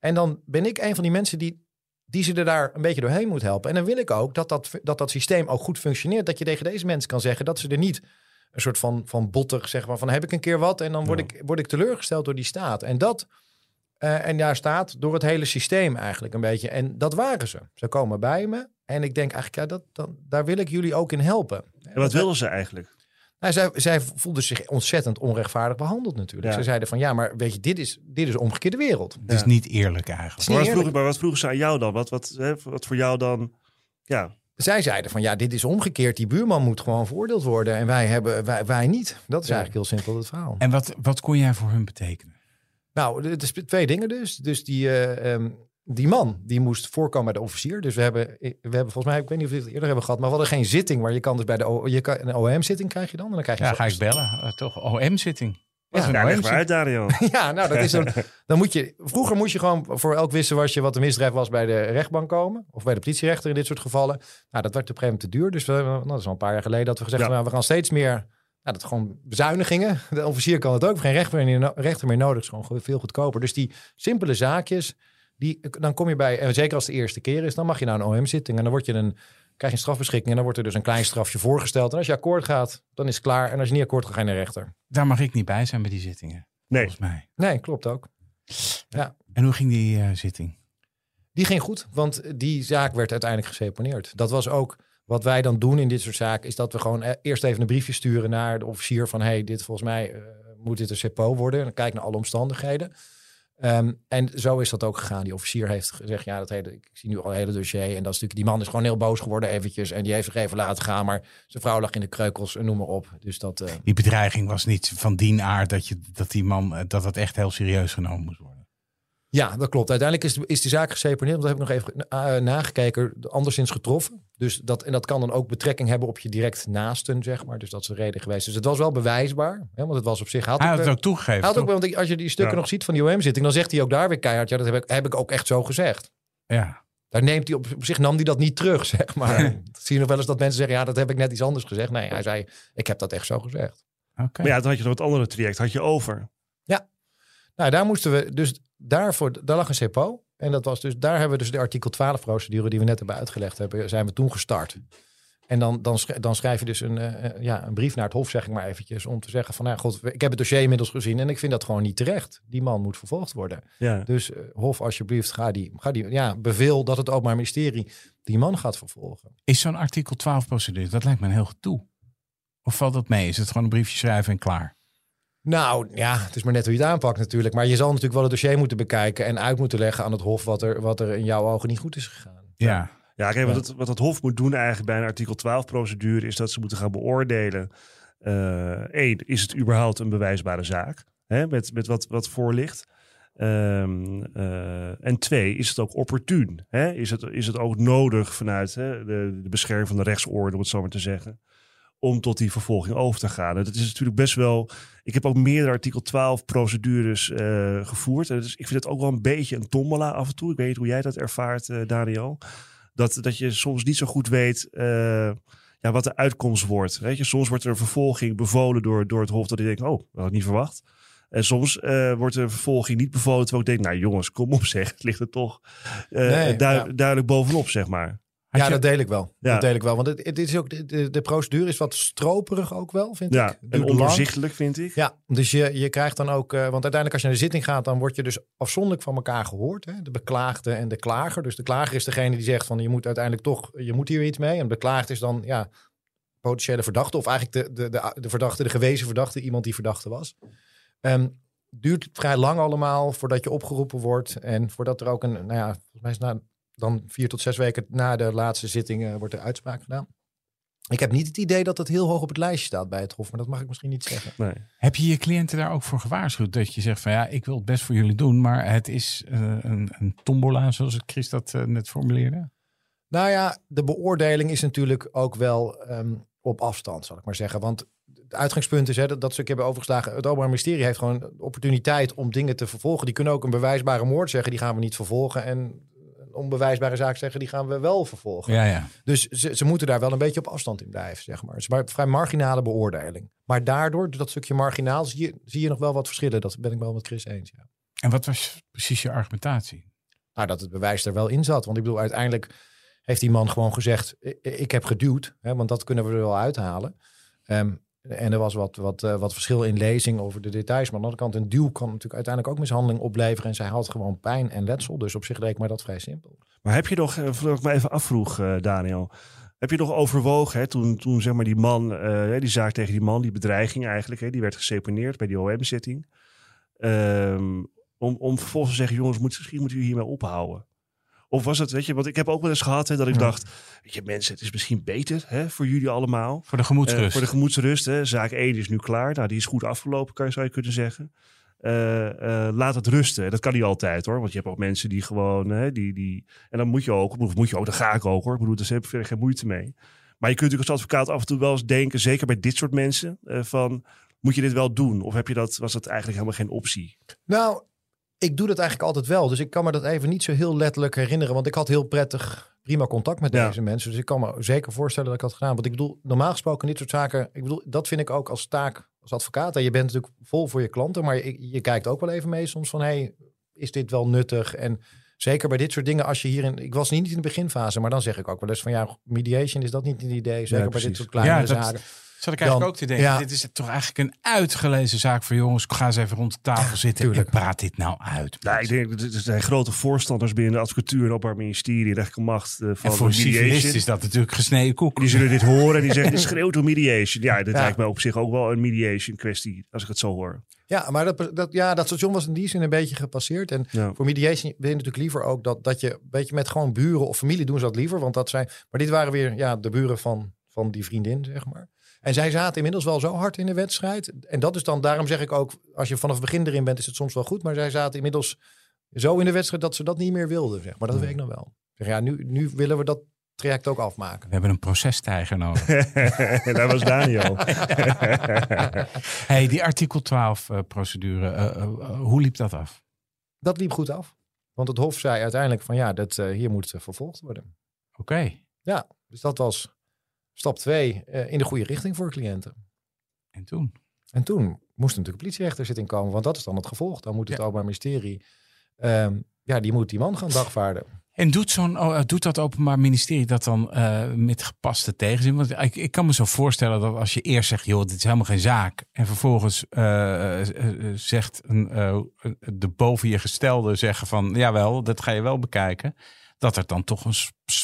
En dan ben ik een van die mensen die die ze er daar een beetje doorheen moet helpen. En dan wil ik ook dat dat, dat dat systeem ook goed functioneert. Dat je tegen deze mensen kan zeggen dat ze er niet een soort van, van bottig, zeg maar, van heb ik een keer wat en dan word, ik, word ik teleurgesteld door die staat. En dat, uh, en daar staat door het hele systeem eigenlijk een beetje. En dat waren ze. Ze komen bij me en ik denk eigenlijk, ja, dat, dat, daar wil ik jullie ook in helpen.
En wat wilden ze eigenlijk?
Nou, zij, zij voelden zich ontzettend onrechtvaardig behandeld natuurlijk. Ze zeiden van ja, maar weet je, dit is, dit is omgekeerde wereld.
Het is niet eerlijk eigenlijk.
maar, wat vroegen, maar wat vroegen ze aan jou dan? Wat, wat, hè, wat voor jou dan? Ja.
Zij zeiden van ja, dit is omgekeerd. Die buurman moet gewoon veroordeeld worden en wij, hebben, wij, wij niet. Dat is eigenlijk heel simpel het verhaal.
En wat, wat kon jij voor hun betekenen?
Nou, het is twee dingen dus. Dus die, uh, die man die moest voorkomen bij de officier. Dus we hebben, we hebben volgens mij, ik weet niet of we het eerder hebben gehad, maar we hadden geen zitting waar je kan dus bij de je kan, een OM-zitting krijg je dan. En dan krijg je
ja, ga ik bellen. Uh, toch OM-zitting.
Ja, maar uit, Dario.
ja, nou, dat is een, dan moet je, vroeger moest je gewoon voor elk je wat de misdrijf was bij de rechtbank komen. Of bij de politierechter in dit soort gevallen. Nou, dat werd op een gegeven moment te duur. Dus we, nou, dat is al een paar jaar geleden dat we gezegd hebben, nou, we gaan steeds meer nou, dat gewoon bezuinigingen. De officier kan het ook. Geen rechter meer, rechter meer nodig. is gewoon veel goedkoper. Dus die simpele zaakjes, die, dan kom je bij, en zeker als het de eerste keer is, dan mag je naar een OM-zitting en dan word je een, krijg je een strafbeschikking en dan wordt er dus een klein strafje voorgesteld. En als je akkoord gaat, dan is het klaar. En als je niet akkoord gaat, ga je naar de rechter.
Daar mag ik niet bij zijn bij die zittingen. Nee. Volgens mij.
Nee, klopt ook. Ja.
En hoe ging die uh, zitting?
Die ging goed, want die zaak werd uiteindelijk geseponeerd. Dat was ook wat wij dan doen in dit soort zaken, is dat we gewoon eh, eerst even een briefje sturen naar de officier van hey, dit volgens mij uh, moet dit een sepo worden. En dan kijk naar alle omstandigheden. Um, en zo is dat ook gegaan. Die officier heeft gezegd, ja, dat hele, ik zie nu al het hele dossier. En dat is die man is gewoon heel boos geworden eventjes. En die heeft zich even laten gaan. Maar zijn vrouw lag in de kreukels en noem maar op. Dus dat, uh...
Die bedreiging was niet van die aard dat, je, dat die man, eh, dat het echt heel serieus genomen moest worden.
Ja, dat klopt. Uiteindelijk is, de, is die zaak geseponeerd. Want dat heb ik nog even uh, nagekeken. Anderszins getroffen. Dus dat, en dat kan dan ook betrekking hebben op je direct naasten, zeg maar. Dus dat is de reden geweest. Dus het was wel bewijsbaar. Hè, want het was op zich...
Had hij had het ook toegegeven.
Had ook, want als je die stukken nog ziet van die OM-zitting... dan zegt hij ook daar weer keihard... ja, dat heb ik, heb ik ook echt zo gezegd.
Ja.
Daar neemt hij op, op zich nam hij dat niet terug, zeg maar. zie je nog wel eens dat mensen zeggen... ja, dat heb ik net iets anders gezegd. Nee, hij zei, ik heb dat echt zo gezegd.
Okay. Maar ja, dan had je nog het andere traject had je over.
Ja. Nou, daar moesten we... Dus daarvoor, daar lag een CEPO. En dat was dus, daar hebben we dus de artikel 12 procedure die we net hebben uitgelegd hebben, zijn we toen gestart. En dan, dan, dan schrijf je dus een, uh, ja, een brief naar het Hof, zeg ik maar eventjes, om te zeggen van, nou god, ik heb het dossier inmiddels gezien en ik vind dat gewoon niet terecht. Die man moet vervolgd worden. Ja. Dus uh, Hof, alsjeblieft, ga die, ga die, ja, beveel dat het Openbaar Ministerie die man gaat vervolgen.
Is zo'n artikel 12 procedure, dat lijkt me een heel toe. Of valt dat mee? Is het gewoon een briefje schrijven en klaar?
Nou ja, het is maar net hoe je het aanpakt natuurlijk. Maar je zal natuurlijk wel het dossier moeten bekijken en uit moeten leggen aan het Hof wat er, wat er in jouw ogen niet goed is gegaan.
Ja.
Ja, kijk, wat, het, wat het Hof moet doen eigenlijk bij een artikel 12 procedure is dat ze moeten gaan beoordelen. Eén, uh, is het überhaupt een bewijsbare zaak? Hè, met, met wat, wat voor ligt. Um, uh, en twee, is het ook opportun? Hè? Is, het, is het ook nodig vanuit hè, de, de bescherming van de rechtsorde, om het zo maar te zeggen? Om tot die vervolging over te gaan. Dat is natuurlijk best wel. Ik heb ook meerdere artikel 12 procedures uh, gevoerd. Dus ik vind het ook wel een beetje een tombola af en toe. Ik weet niet hoe jij dat ervaart, uh, Daniel. Dat, dat je soms niet zo goed weet uh, ja, wat de uitkomst wordt. Weet je, soms wordt er een vervolging bevolen door, door het Hof dat ik denk, oh, dat had ik niet verwacht. En soms wordt er een vervolging niet bevolen, terwijl ik denk, nou jongens, kom op zeg, het ligt er toch nee, du ja. duidelijk bovenop, zeg maar
ja, dat deel ik wel. Ja. Dat deel ik wel. Want het, het is ook, de, de, procedure is wat stroperig ook wel, vind
ja,
ik.
En ondoorzichtelijk, vind ik.
Ja, dus je, je krijgt dan ook... Uh, want uiteindelijk als je naar de zitting gaat... dan word je dus afzonderlijk van elkaar gehoord. Hè? De beklaagde en de klager. Dus de klager is degene die zegt van... je moet uiteindelijk toch... je moet hier iets mee. En de beklaagde is dan ja, potentiële verdachte... of eigenlijk de, de, de, de verdachte, de gewezen verdachte... iemand die verdachte was. Um, duurt vrij lang allemaal voordat je opgeroepen wordt. En voordat er ook een, nou ja, volgens mij is na, dan vier tot zes weken na de laatste zitting uh, wordt er uitspraak gedaan. Ik heb niet het idee dat het heel hoog op het lijstje staat bij het Hof, maar dat mag ik misschien niet zeggen.
Nee. Heb je je cliënten daar ook voor gewaarschuwd? Dat je zegt van ja, ik wil het best voor jullie doen, maar het is uh, een, een tombola, zoals het Chris dat uh, net formuleerde?
Nou ja, de beoordeling is natuurlijk ook wel um, op afstand, zal ik maar zeggen. Want het uitgangspunt is, hè, dat, dat stuk hebben overgeslagen. Het Openbaar Ministerie heeft gewoon de opportuniteit om dingen te vervolgen. Die kunnen ook een bewijsbare moord zeggen, die gaan we niet vervolgen. En onbewijsbare zaak zeggen, die gaan we wel vervolgen.
Ja, ja.
Dus ze, ze moeten daar wel een beetje op afstand in blijven, zeg maar. Het is maar vrij marginale beoordeling. Maar daardoor, dat stukje marginaal, zie je, zie je nog wel wat verschillen. Dat ben ik wel met Chris eens, ja.
En wat was precies je argumentatie?
Nou, dat het bewijs er wel in zat. Want ik bedoel, uiteindelijk heeft die man gewoon gezegd, ik heb geduwd. Hè, want dat kunnen we er wel uithalen. Um, en er was wat, wat, uh, wat verschil in lezing over de details. Maar aan de andere kant, een duw kan natuurlijk uiteindelijk ook mishandeling opleveren. En zij had gewoon pijn en letsel. Dus op zich leek mij dat vrij simpel.
Maar heb je nog, eh, voordat ik me even afvroeg, uh, Daniel. Heb je nog overwogen, hè, toen, toen zeg maar die man, die zaak tegen die man, die bedreiging eigenlijk, hè, die werd geseponeerd bij die OM-zitting. Um, om, om vervolgens te zeggen, jongens, moet, misschien moeten jullie hiermee ophouden. Of was het, weet je, want ik heb ook wel eens gehad hè, dat ik dacht, weet je, mensen, het is misschien beter hè, voor jullie allemaal.
Voor de gemoedsrust. Uh,
voor de gemoedsrust. Hè. Zaak 1 is nu klaar. Nou, die is goed afgelopen, kan je, zou je kunnen zeggen. Uh, uh, laat het rusten. Dat kan niet altijd hoor. Want je hebt ook mensen die gewoon, hè, die, die. En dan moet je ook, of moet je ook, dan ga ik ook hoor. Ik bedoel, daar heb ik verder geen moeite mee. Maar je kunt natuurlijk als advocaat af en toe wel eens denken, zeker bij dit soort mensen, van moet je dit wel doen? Of heb je dat, was dat eigenlijk helemaal geen optie?
Nou, ik doe dat eigenlijk altijd wel. Dus ik kan me dat even niet zo heel letterlijk herinneren. Want ik had heel prettig, prima contact met deze mensen. Dus ik kan me zeker voorstellen dat ik had gedaan. Want ik bedoel, normaal gesproken dit soort zaken... Ik bedoel, dat vind ik ook als taak als advocaat. En je bent natuurlijk vol voor je klanten. Maar je, je kijkt ook wel even mee soms van... Hey, is dit wel nuttig? En zeker bij dit soort dingen, als je hierin... Ik was niet in de beginfase, maar dan zeg ik ook wel eens van... Ja, mediation is dat niet een idee. Zeker bij dit soort kleine ja, zaken.
Zat ik eigenlijk ook te denken, ja. dit is toch eigenlijk een uitgelezen zaak voor jongens. Ga eens even rond de tafel zitten en praat dit nou uit.
Nou, ik denk, er zijn grote voorstanders binnen de advocatuur en op haar ministerie, rechterlijke macht uh, van
en voor mediation. is dat natuurlijk gesneden koek.
Die zullen dit horen en die zeggen, dit schreeuwt om mediation. Ja, dit lijkt mij op zich ook wel een mediation kwestie, als ik het zo hoor.
Ja, maar dat, dat, ja, dat station was in die zin een beetje gepasseerd. En voor mediation wil je natuurlijk liever ook dat, dat je een beetje met gewoon buren of familie doen ze dat liever. Want dat zijn, maar dit waren weer ja, de buren van, van die vriendin, zeg maar. En zij zaten inmiddels wel zo hard in de wedstrijd. En dat is dan, daarom zeg ik ook, als je vanaf het begin erin bent, is het soms wel goed. Maar zij zaten inmiddels zo in de wedstrijd dat ze dat niet meer wilden. Zeg. Maar dat weet ik nog wel. Zeg, ja, nu, nu willen we dat traject ook afmaken.
We hebben een procestijger nodig.
dat was Daniel.
hey, die artikel 12 uh, procedure, uh, uh, hoe liep dat af?
Dat liep goed af. Want het Hof zei uiteindelijk van ja, dat, hier moet vervolgd worden.
Oké.
Ja, dus dat was Stap 2, uh, eh, in de goede richting voor cliënten.
En toen?
En toen moest natuurlijk een politierechter zitten komen, want dat is dan het gevolg. Dan moet het ja. Openbaar Ministerie, um, ja, die moet die man gaan dagvaarden.
En doet, zo'n, oh, doet dat Openbaar Ministerie dat dan uh, met gepaste tegenzin? Want ik, ik, kan me zo voorstellen dat als je eerst zegt, joh, dit is helemaal geen zaak. En vervolgens uh, zegt een, de boven je gestelde zeggen van, jawel, dat ga je wel bekijken dat er dan toch een,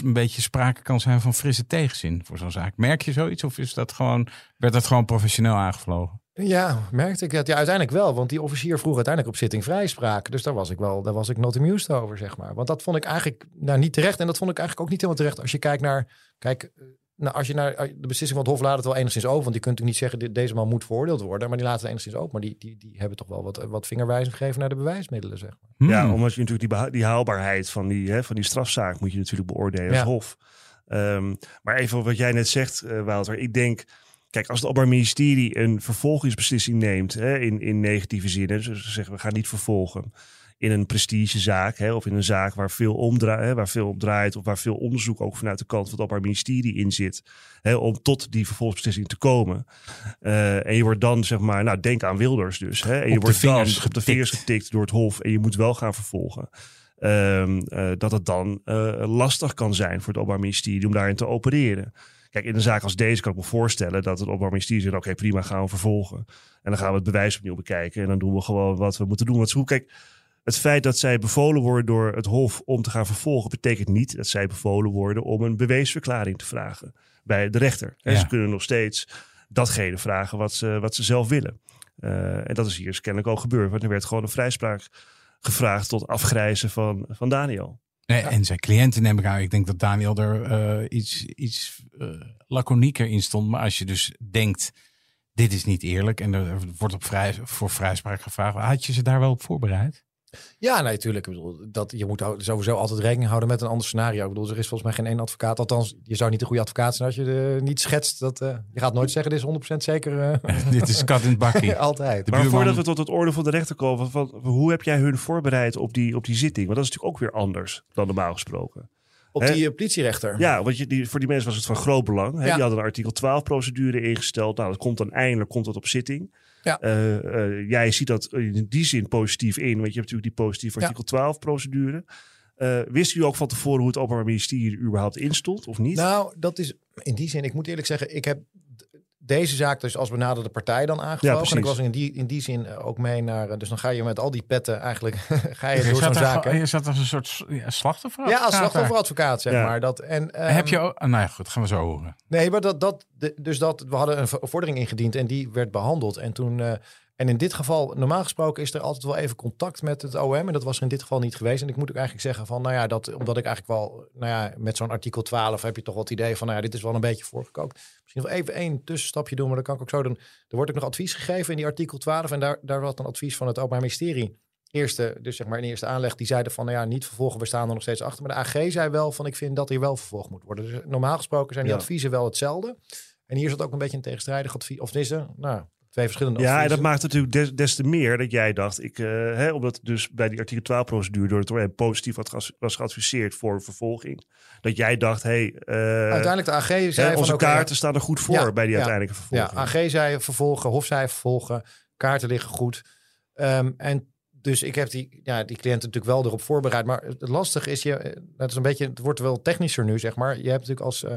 een, beetje sprake kan zijn van frisse tegenzin voor zo'n zaak. Merk je zoiets of is dat gewoon, werd dat gewoon professioneel aangevlogen?
Ja, merkte ik dat. Ja, uiteindelijk wel. Want die officier vroeg uiteindelijk op zitting vrijspraak. Dus daar was ik wel, daar was ik not amused over, zeg maar. Want dat vond ik eigenlijk nou, niet terecht. En dat vond ik eigenlijk ook niet helemaal terecht. Als je kijkt naar, kijk, nou, als je naar de beslissing van het Hof laat het wel enigszins open. Want die kunt natuurlijk niet zeggen, deze man moet veroordeeld worden. Maar die laten het enigszins open. Maar die, die, die hebben toch wel wat, wat vingerwijzing gegeven naar de bewijsmiddelen, zeg maar.
Ja, hmm. omdat je natuurlijk die, die haalbaarheid van die, hè, van die strafzaak moet je natuurlijk beoordelen als Hof. Um, maar even wat jij net zegt, uh, Wouter. Ik denk, kijk, als het Openbaar Ministerie een vervolgingsbeslissing neemt hè, in, in negatieve zin. Dus ze zeggen, we gaan niet vervolgen in een prestigezaak hè, of in een zaak waar veel, omdraait, hè, waar veel op draait of waar veel onderzoek ook vanuit de kant van het Openbaar Ministerie in zit, hè, om tot die vervolgsbeslissing te komen. Uh, en je wordt dan, zeg maar, nou denk aan Wilders dus. Hè, en je
op
wordt
dan
op de vingers getikt door het Hof en je moet wel gaan vervolgen. Uh, uh, dat het dan uh, lastig kan zijn voor het Openbaar Ministerie om daarin te opereren. Kijk, in een zaak als deze kan ik me voorstellen dat het Openbaar Ministerie zegt: oké, prima, gaan we vervolgen. En dan gaan we het bewijs opnieuw bekijken. En dan doen we gewoon wat we moeten doen. Want zo, kijk, het feit dat zij bevolen worden door het Hof om te gaan vervolgen, betekent niet dat zij bevolen worden om een beweesverklaring te vragen bij de rechter. En ze kunnen nog steeds datgene vragen wat ze, wat ze zelf willen. en dat is hier dus kennelijk ook gebeurd. Want er werd gewoon een vrijspraak gevraagd tot afgrijzen van, van Daniel.
Nee, En zijn cliënten neem ik aan. Ik denk dat Daniel er iets, iets laconieker in stond. Maar als je dus denkt, dit is niet eerlijk en er wordt op vrij, voor vrijspraak gevraagd. Had je ze daar wel op voorbereid?
Ja, natuurlijk. Ik bedoel, dat, je moet sowieso altijd rekening houden met een ander scenario. Ik bedoel, er is volgens mij geen één advocaat. Althans, je zou niet een goede advocaat zijn als je uh, niet schetst. Dat, uh, je gaat nooit zeggen, dit is 100% zeker.
Uh, dit is kat in het bakkie.
altijd.
Maar voordat we tot het orde van de rechter komen. Van, hoe heb jij hun voorbereid op die, op die zitting? Want dat is natuurlijk ook weer anders dan normaal gesproken.
Op die politierechter.
Ja, want je, die, voor die mensen was het van groot belang. Hè? Die hadden een artikel 12 procedure ingesteld. Nou, dat komt dan eindelijk komt dat op zitting. Ja. Uh, uh, jij ziet dat in die zin positief in, want je hebt natuurlijk die positieve artikel 12 procedure. Uh, wist u ook van tevoren hoe het Openbaar Ministerie überhaupt instond of niet?
Nou, dat is in die zin, ik moet eerlijk zeggen, ik heb deze zaak dus als benaderde partij dan aangevlogen. Ja, en ik was in die, in die zin eh, ook mee naar... Eh, dus dan ga je met al die petten eigenlijk ga je, door zo'n zaak.
Je zat als een soort ja, slachtoffer
Ja, als slachtofferadvocaat, zeg maar. Dat, en,
um, Heb je ook... Nou ja, goed, gaan we zo horen.
Nee, maar dat, dat, dus dat, we hadden een vordering ingediend en die werd behandeld. En toen... Uh, en in dit geval, normaal gesproken is er altijd wel even contact met het OM. En dat was er in dit geval niet geweest. En ik moet ook eigenlijk zeggen van, nou ja, dat, omdat ik eigenlijk wel, nou ja, met zo'n artikel 12 heb je toch wel het idee van, nou ja, dit is wel een beetje voorgekookt. Misschien wel even één tussenstapje doen, maar dan kan ik ook zo doen. Er wordt ook nog advies gegeven in die artikel 12. En daar, daar was een advies van het Openbaar Ministerie. Eerste, dus zeg maar in eerste aanleg, die zeiden van, nou ja, niet vervolgen, we staan er nog steeds achter. Maar de AG zei wel van, ik vind dat hier wel vervolgd moet worden. Dus normaal gesproken zijn die adviezen wel hetzelfde. En hier zat ook een beetje een tegenstrijdig advies. Of is er, nou, twee verschillende
Ja, en dat maakt natuurlijk des, des, te meer dat jij dacht, ik, uh, hè, omdat dus bij die artikel 12 procedure door het OM positief was, was geadviseerd voor vervolging, dat jij dacht, hey, uh,
uiteindelijk de AG zei
hè, onze van, kaarten staan er goed voor ja, bij die ja, uiteindelijke vervolging.
Ja, AG zei vervolgen, Hof zei vervolgen, kaarten liggen goed. Um, en dus ik heb die, ja, die cliënten natuurlijk wel erop voorbereid. Maar het lastige is, je, eh, dat is een beetje, het wordt wel technischer nu, zeg maar. Je hebt natuurlijk als uh,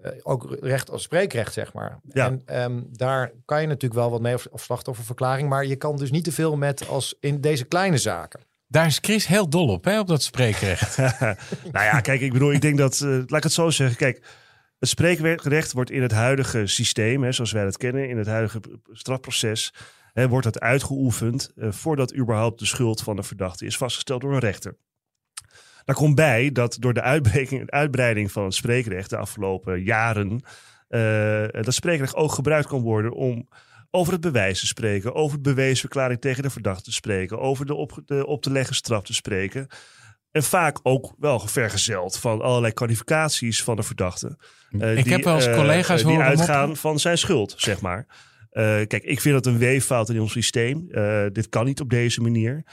uh, ook recht als spreekrecht, zeg maar. Ja. En um, daar kan je natuurlijk wel wat mee of, of slachtofferverklaring, maar je kan dus niet te veel met als in deze kleine zaken.
Daar is Chris heel dol op, hè, op dat spreekrecht.
nou ja, kijk, ik bedoel, ik denk dat, uh, laat ik het zo zeggen, kijk, het spreekrecht wordt in het huidige systeem, hè, zoals wij dat kennen, in het huidige strafproces, hè, wordt het uitgeoefend uh, voordat überhaupt de schuld van de verdachte is vastgesteld door een rechter. Daar komt bij dat door de uitbreiding van het spreekrecht de afgelopen jaren. Uh, dat spreekrecht ook gebruikt kan worden om over het bewijs te spreken, over de beweesverklaring tegen de verdachte te spreken, over de op, de op te leggen straf te spreken. En vaak ook wel vergezeld van allerlei kwalificaties van de verdachte.
Uh, ik die, heb wel eens collega's
uh, die uitgaan van zijn schuld, zeg maar. kijk, ik vind dat een weeffout in ons systeem. dit kan niet op deze manier.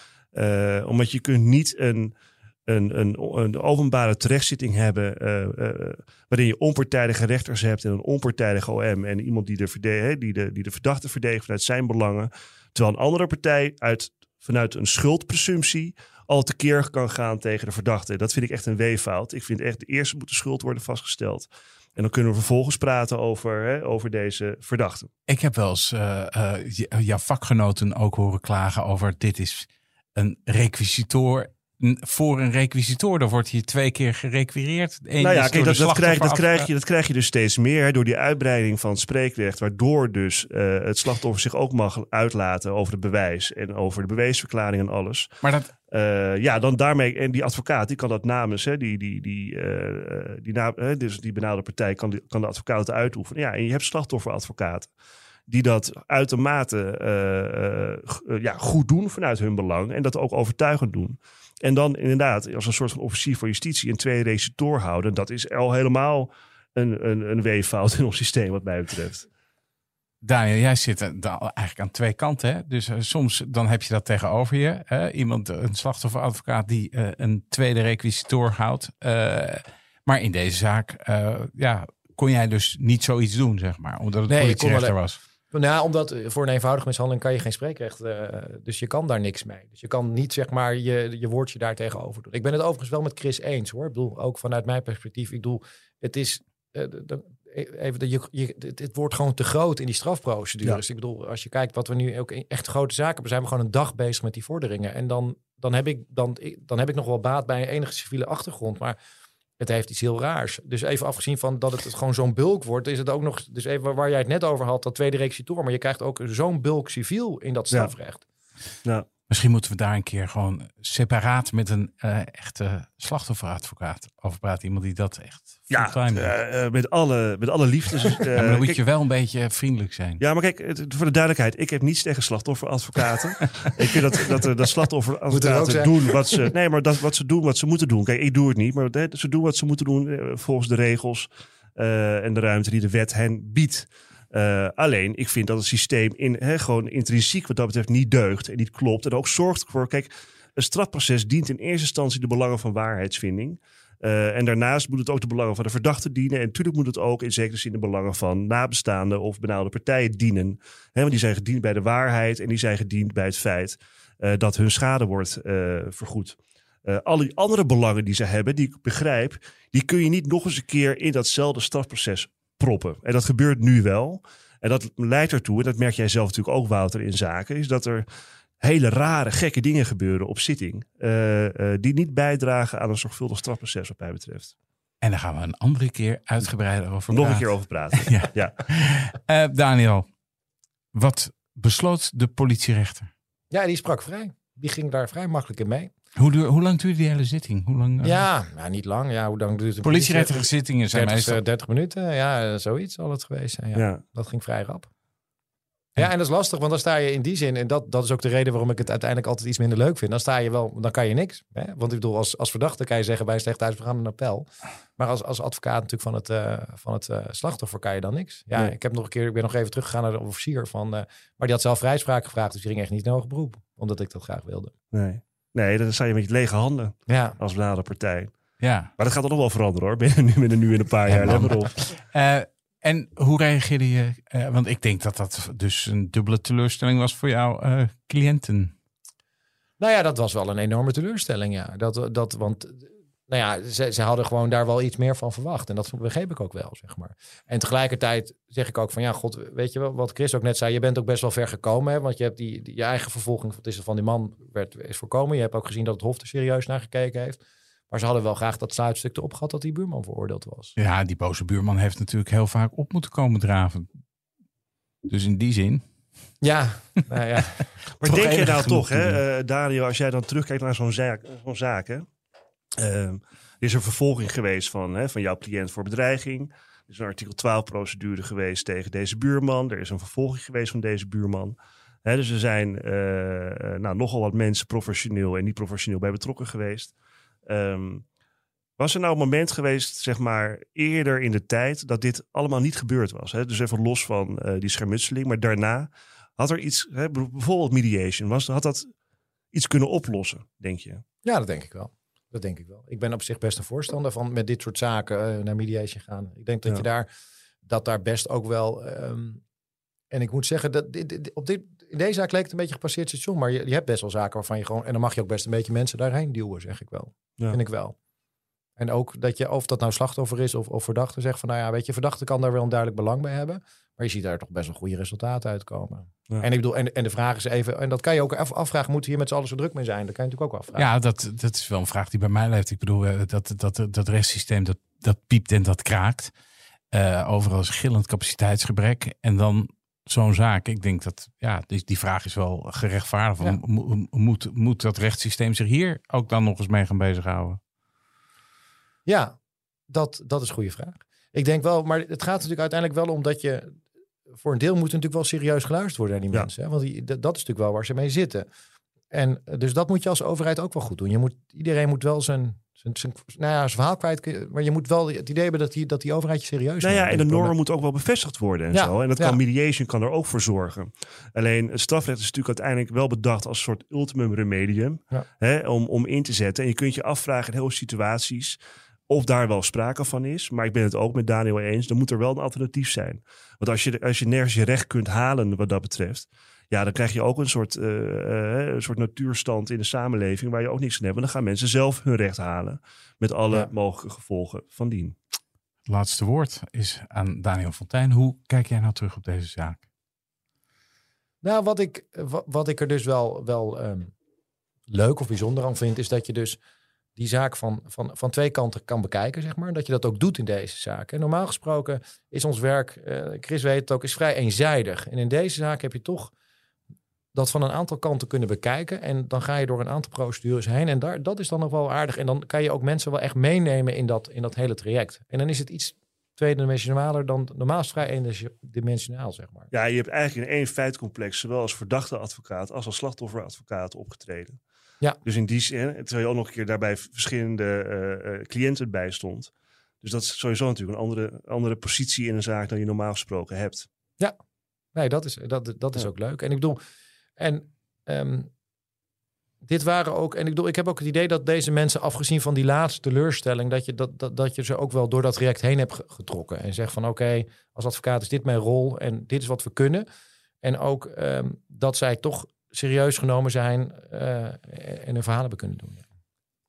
omdat je kunt niet een een, een, een openbare terechtzitting hebben. Uh, uh, waarin je onpartijdige rechters hebt en een onpartijdige OM. En iemand die de, die de, die de verdachte verdedigt vanuit zijn belangen. Terwijl een andere partij uit, vanuit een schuldpresumptie al tekeer kan gaan tegen de verdachte. Dat vind ik echt een weeffout. Ik vind echt de eerste moet de schuld worden vastgesteld. En dan kunnen we vervolgens praten over, hè, over deze verdachte.
Ik heb wel eens uh, jouw vakgenoten ook horen klagen over dit is een requisitor voor een requisitor. Dan wordt hier twee keer gerequireerd.
nou ja, kijk, dat, dat, krijg, dat, krijg je, dat krijg je dus steeds meer hè, door die uitbreiding van het spreekrecht. Waardoor dus uh, het slachtoffer zich ook mag uitlaten over het bewijs. En over de beweesverklaring en alles.
Maar dat...
Uh, ja, dan daarmee, en die advocaat die kan dat namens, hè, die, die, die, uh, die, na, dus die benaalde partij kan, die, kan de advocaat uitoefenen. Ja, en je hebt slachtofferadvocaten die dat uitermate uh, uh, ja, goed doen vanuit hun belang en dat ook overtuigend doen. En dan inderdaad als een soort van officier van justitie een tweede recitor houden. Dat is al helemaal een, een, een weeffout in ons systeem wat mij betreft.
Daniel, jij zit eigenlijk aan twee kanten. Hè? Dus uh, soms dan heb je dat tegenover je. Hè? Iemand, een slachtofferadvocaat die uh, een tweede requisitor houdt. Uh, maar in deze zaak ja, kon jij dus niet zoiets doen, zeg maar. Omdat het nee, politierechter was.
Nou, omdat eh, voor een eenvoudige mishandeling kan je geen spreekrecht. Uh, dus je kan daar niks mee. Dus je kan niet zeg maar je, je woordje daar tegenover doen. Ik ben het overigens wel met Chris eens hoor. Ik bedoel, ook vanuit mijn perspectief. Ik bedoel, het is. Uh, de, even, de, je, je, het wordt gewoon te groot in die strafprocedures. Ik bedoel, als je kijkt wat we nu ook echt grote zaken hebben, zijn we gewoon een dag bezig met die vorderingen. En dan, dan, heb, ik, dan, dan heb ik nog wel baat bij een enige civiele achtergrond. Maar het heeft iets heel raars. Dus even afgezien van dat het gewoon zo'n bulk wordt, is het ook nog, dus even waar jij het net over had, dat tweede requisitor, maar je krijgt ook zo'n bulk civiel in dat strafrecht.
Ja. Misschien moeten we daar een keer gewoon separaat met een uh, echte slachtofferadvocaat over praten. Iemand die dat echt
ja, uh, met, alle, met alle liefde. Uh,
ja, maar dan moet je wel een beetje vriendelijk zijn.
Ja, maar kijk, voor de duidelijkheid. Ik heb niets tegen slachtofferadvocaten. ik vind dat, dat, dat slachtofferadvocaten doen wat ze... Nee, maar dat, wat ze doen wat ze moeten doen. Kijk, ik doe het niet. Maar ze doen wat ze moeten doen volgens de regels en de ruimte die de wet hen biedt. Uh, alleen, ik vind dat het systeem in, gewoon intrinsiek wat dat betreft niet deugt en niet klopt. En ook zorgt ervoor, kijk, een strafproces dient in eerste instantie de belangen van waarheidsvinding. Uh, en daarnaast moet het ook de belangen van de verdachte dienen. En natuurlijk moet het ook in zekere zin de belangen van nabestaanden of benauwde partijen dienen. Want die zijn gediend bij de waarheid en die zijn gediend bij het feit uh, dat hun schade wordt vergoed. alle die andere belangen die ze hebben, die ik begrijp, die kun je niet nog eens een keer in datzelfde strafproces proppen. En dat gebeurt nu wel. En dat leidt ertoe, en dat merk jij zelf natuurlijk ook, Wouter, in zaken, is dat er hele rare, gekke dingen gebeuren op zitting. Uh, uh, die niet bijdragen aan een zorgvuldig strafproces, wat mij betreft.
En daar gaan we een andere keer uitgebreider over
Nog een keer over praten. ja. ja.
Uh, Daniel, wat besloot de politierechter?
Ja, die sprak vrij. Die ging daar vrij makkelijk in mee.
Hoe, hoe lang duurde die hele zitting? Hoe lang,
uh... Ja, nou, niet lang. Ja, hoe lang duurt de
politierechtelijke zittingen? Zijn
30, meestal... 30 minuten, ja, zoiets zal het geweest zijn. Ja. ja. Dat ging vrij rap. Ja, en dat is lastig, want dan sta je in die zin, en dat, dat is ook de reden waarom ik het uiteindelijk altijd iets minder leuk vind. Dan sta je wel, dan kan je niks. Hè? Want ik bedoel, als, als verdachte kan je zeggen bij een slecht uitvergaan een appel. Maar als, als advocaat natuurlijk van het, uh, van het uh, slachtoffer kan je dan niks. Ja, ik heb nog een keer, ik ben nog even teruggegaan naar de officier van, uh, maar die had zelf vrijspraak gevraagd, dus die ging echt niet in hoger beroep, omdat ik dat graag wilde.
Nee. Nee, dan sta je met je lege handen ja. als partij.
Ja.
Maar dat gaat toch nog wel veranderen hoor. Binnen nu, binnen nu in een paar jaar. Let maar op.
Uh, en hoe reageerde je? Uh, want ik denk dat dat dus een dubbele teleurstelling was voor jouw uh, cliënten.
Nou ja, dat was wel een enorme teleurstelling. Ja. Dat, dat, want nou ja, ze, ze hadden gewoon daar wel iets meer van verwacht. En dat begreep ik ook wel, zeg maar. En tegelijkertijd zeg ik ook van, ja, god, weet je wel, wat Chris ook net zei, je bent ook best wel ver gekomen, hè, want je hebt die, die je eigen vervolging wat is er van die man werd, is voorkomen. Je hebt ook gezien dat het Hof er serieus naar gekeken heeft. Maar ze hadden wel graag dat sluitstuk erop gehad dat die buurman veroordeeld was.
Ja, die boze buurman heeft natuurlijk heel vaak op moeten komen draven. Dus in die zin.
Ja, nou ja.
maar denk je nou toch, hè, uh, Dario, als jij dan terugkijkt naar zo'n zaak, zo'n zaak hè, er is een vervolging geweest van, hè, van jouw cliënt voor bedreiging. Er is een artikel 12 procedure geweest tegen deze buurman. Er is een vervolging geweest van deze buurman. Hè, dus er zijn uh, nou, nogal wat mensen professioneel en niet professioneel bij betrokken geweest. Um, was er nou een moment geweest, zeg maar, eerder in de tijd dat dit allemaal niet gebeurd was? Hè? Dus even los van uh, die schermutseling, maar daarna had er iets, hè, bijvoorbeeld mediation, was, had dat iets kunnen oplossen, denk je?
Ja, dat denk ik wel. Dat denk ik wel. Ik ben op zich best een voorstander van met dit soort zaken uh, naar mediation gaan. Ik denk dat je daar, dat daar best ook wel. Um, en ik moet zeggen, dat dit, op dit, in deze zaak leek het een beetje gepasseerd station. Maar je, je hebt best wel zaken waarvan je gewoon. En dan mag je ook best een beetje mensen daarheen duwen, zeg ik wel. Ja. Vind ik wel. En ook dat je, of dat nou slachtoffer is of, of verdachte, zegt van nou ja, weet je, verdachte kan daar wel een duidelijk belang bij hebben. Maar je ziet daar toch best wel goede resultaten uitkomen. En ik bedoel, en, en de vraag is even, en dat kan je ook afvragen, moet hier met z'n allen zo druk mee zijn? Dat kan je natuurlijk ook afvragen.
Ja, dat, dat is wel een vraag die bij mij leeft. Ik bedoel, eh, dat, dat, dat rechtssysteem, dat, dat piept en dat kraakt. Uh, overal is gillend capaciteitsgebrek. En dan zo'n zaak. Ik denk dat, ja, die, die vraag is wel gerechtvaardigd. Ja. Moet, moet dat rechtssysteem zich hier ook dan nog eens mee gaan bezighouden?
Ja, dat, dat is een goede vraag. Ik denk wel, maar het gaat natuurlijk uiteindelijk wel om dat je voor een deel moet natuurlijk wel serieus geluisterd worden naar die mensen. Hè? Want die, dat is natuurlijk wel waar ze mee zitten. En eh, dus dat moet je als overheid ook wel goed doen. Je moet, iedereen moet wel zijn, zijn, zijn, nou ja, zijn verhaal kwijt. Maar je moet wel het idee hebben dat die, dat die overheid je serieus
nou ja, en de normen moet ook wel bevestigd worden en zo. En dat kan mediation kan er ook voor zorgen. Alleen het strafrecht is natuurlijk uiteindelijk wel bedacht als een soort ultimum remedium. Hè, om, om in te zetten. En je kunt je afvragen in heel veel situaties of daar wel sprake van is. Maar ik ben het ook met Daniel eens. Dan moet er wel een alternatief zijn. Want als je, als je nergens je recht kunt halen wat dat betreft. Ja, dan krijg je ook een soort, uh, uh, een soort natuurstand in de samenleving waar je ook niks aan hebt. En dan gaan mensen zelf hun recht halen. Met alle mogelijke gevolgen van dien.
Het laatste woord is aan Daniel Fontijn. Hoe kijk jij nou terug op deze zaak?
Nou, wat ik, wat ik er dus wel, wel um, leuk of bijzonder aan vind, is dat je dus die zaak van, van, van twee kanten kan bekijken, zeg maar. Dat je dat ook doet in deze zaak. En normaal gesproken is ons werk, uh, Chris weet het ook, is vrij eenzijdig. En in deze zaak heb je toch dat van een aantal kanten kunnen bekijken. En dan ga je door een aantal procedures heen. En daar, dat is dan nog wel aardig. En dan kan je ook mensen wel echt meenemen in dat, in dat hele traject. En dan is het iets tweedimensionaler dan normaal vrij eendimensionaal, zeg maar.
Ja, je hebt eigenlijk in één feitcomplex zowel als verdachte advocaat als als slachtofferadvocaat opgetreden.
Ja.
Dus in die zin, terwijl je ook nog een keer daarbij verschillende uh, cliënten bij stond. Dus dat is sowieso natuurlijk een andere, andere positie in een zaak dan je normaal gesproken hebt.
Ja, nee, dat is, dat, dat is ook leuk. En ik bedoel, en um, dit waren ook, en ik bedoel, ik heb ook het idee dat deze mensen, afgezien van die laatste teleurstelling, dat je, dat, dat, dat je ze ook wel door dat traject heen hebt getrokken. En zegt van oké, als advocaat is dit mijn rol en dit is wat we kunnen. En ook um, dat zij toch serieus genomen zijn uh, en hun verhalen hebben kunnen doen.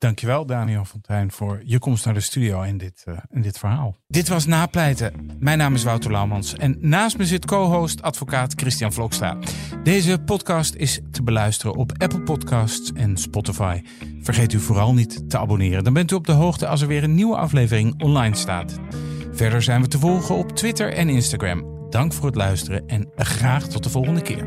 Dankjewel Daniel Fontijn voor je komst naar de studio en dit, uh, en dit verhaal. Dit was Napleiten. Mijn naam is Wouter Laumans en naast me zit co-host advocaat Christian Vlokstra. Deze podcast is te beluisteren op Apple Podcasts en Spotify. Vergeet u vooral niet te abonneren. Dan bent u op de hoogte als er weer een nieuwe aflevering online staat. Verder zijn we te volgen op Twitter en Instagram. Dank voor het luisteren en graag tot de volgende keer.